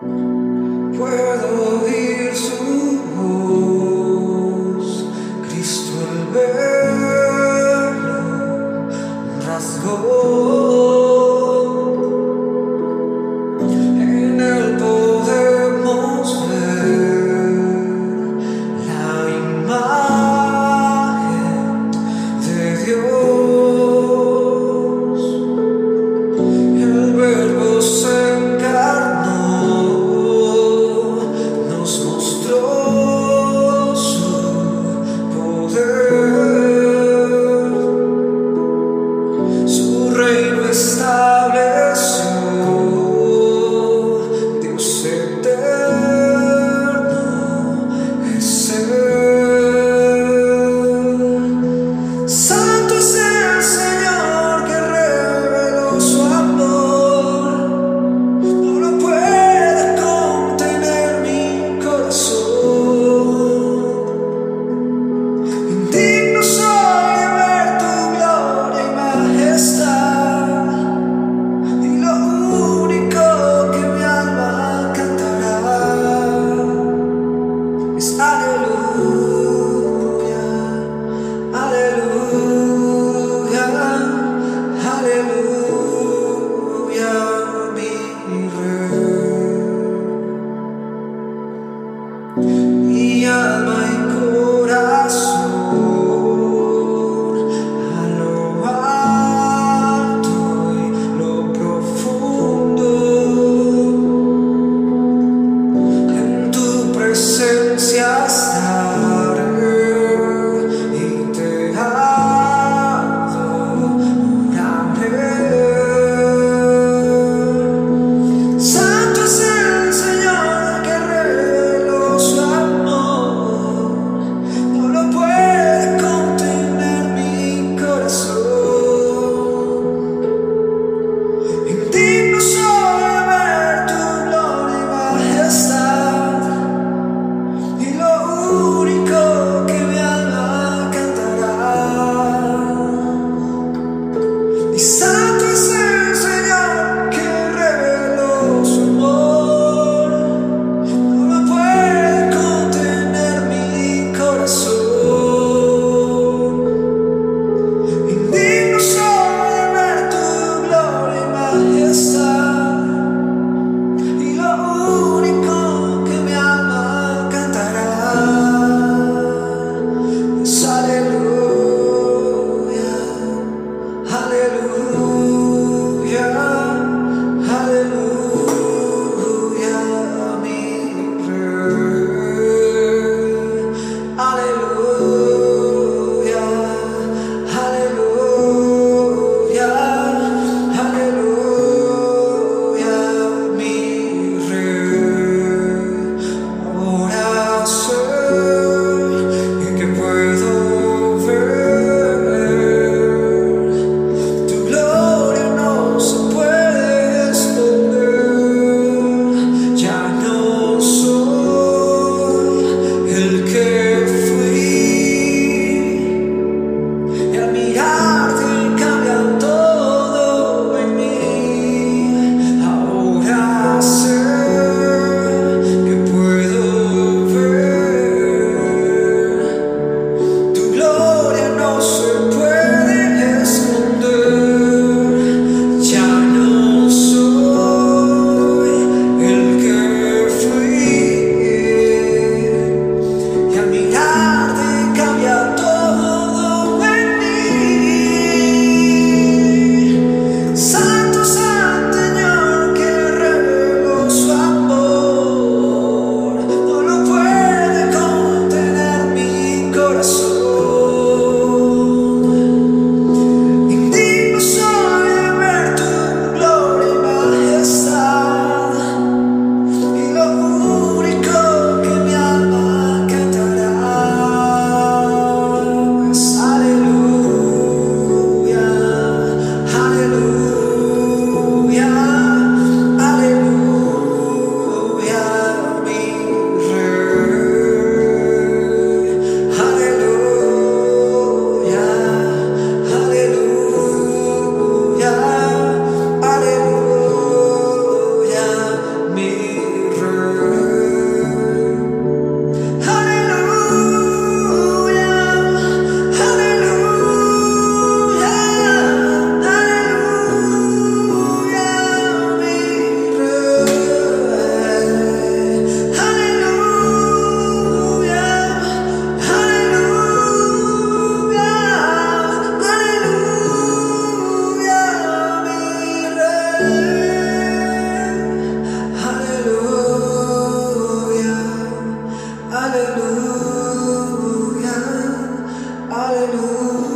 Puedo oír su voz, Cristo al verlo, un Hallelujah, Hallelujah.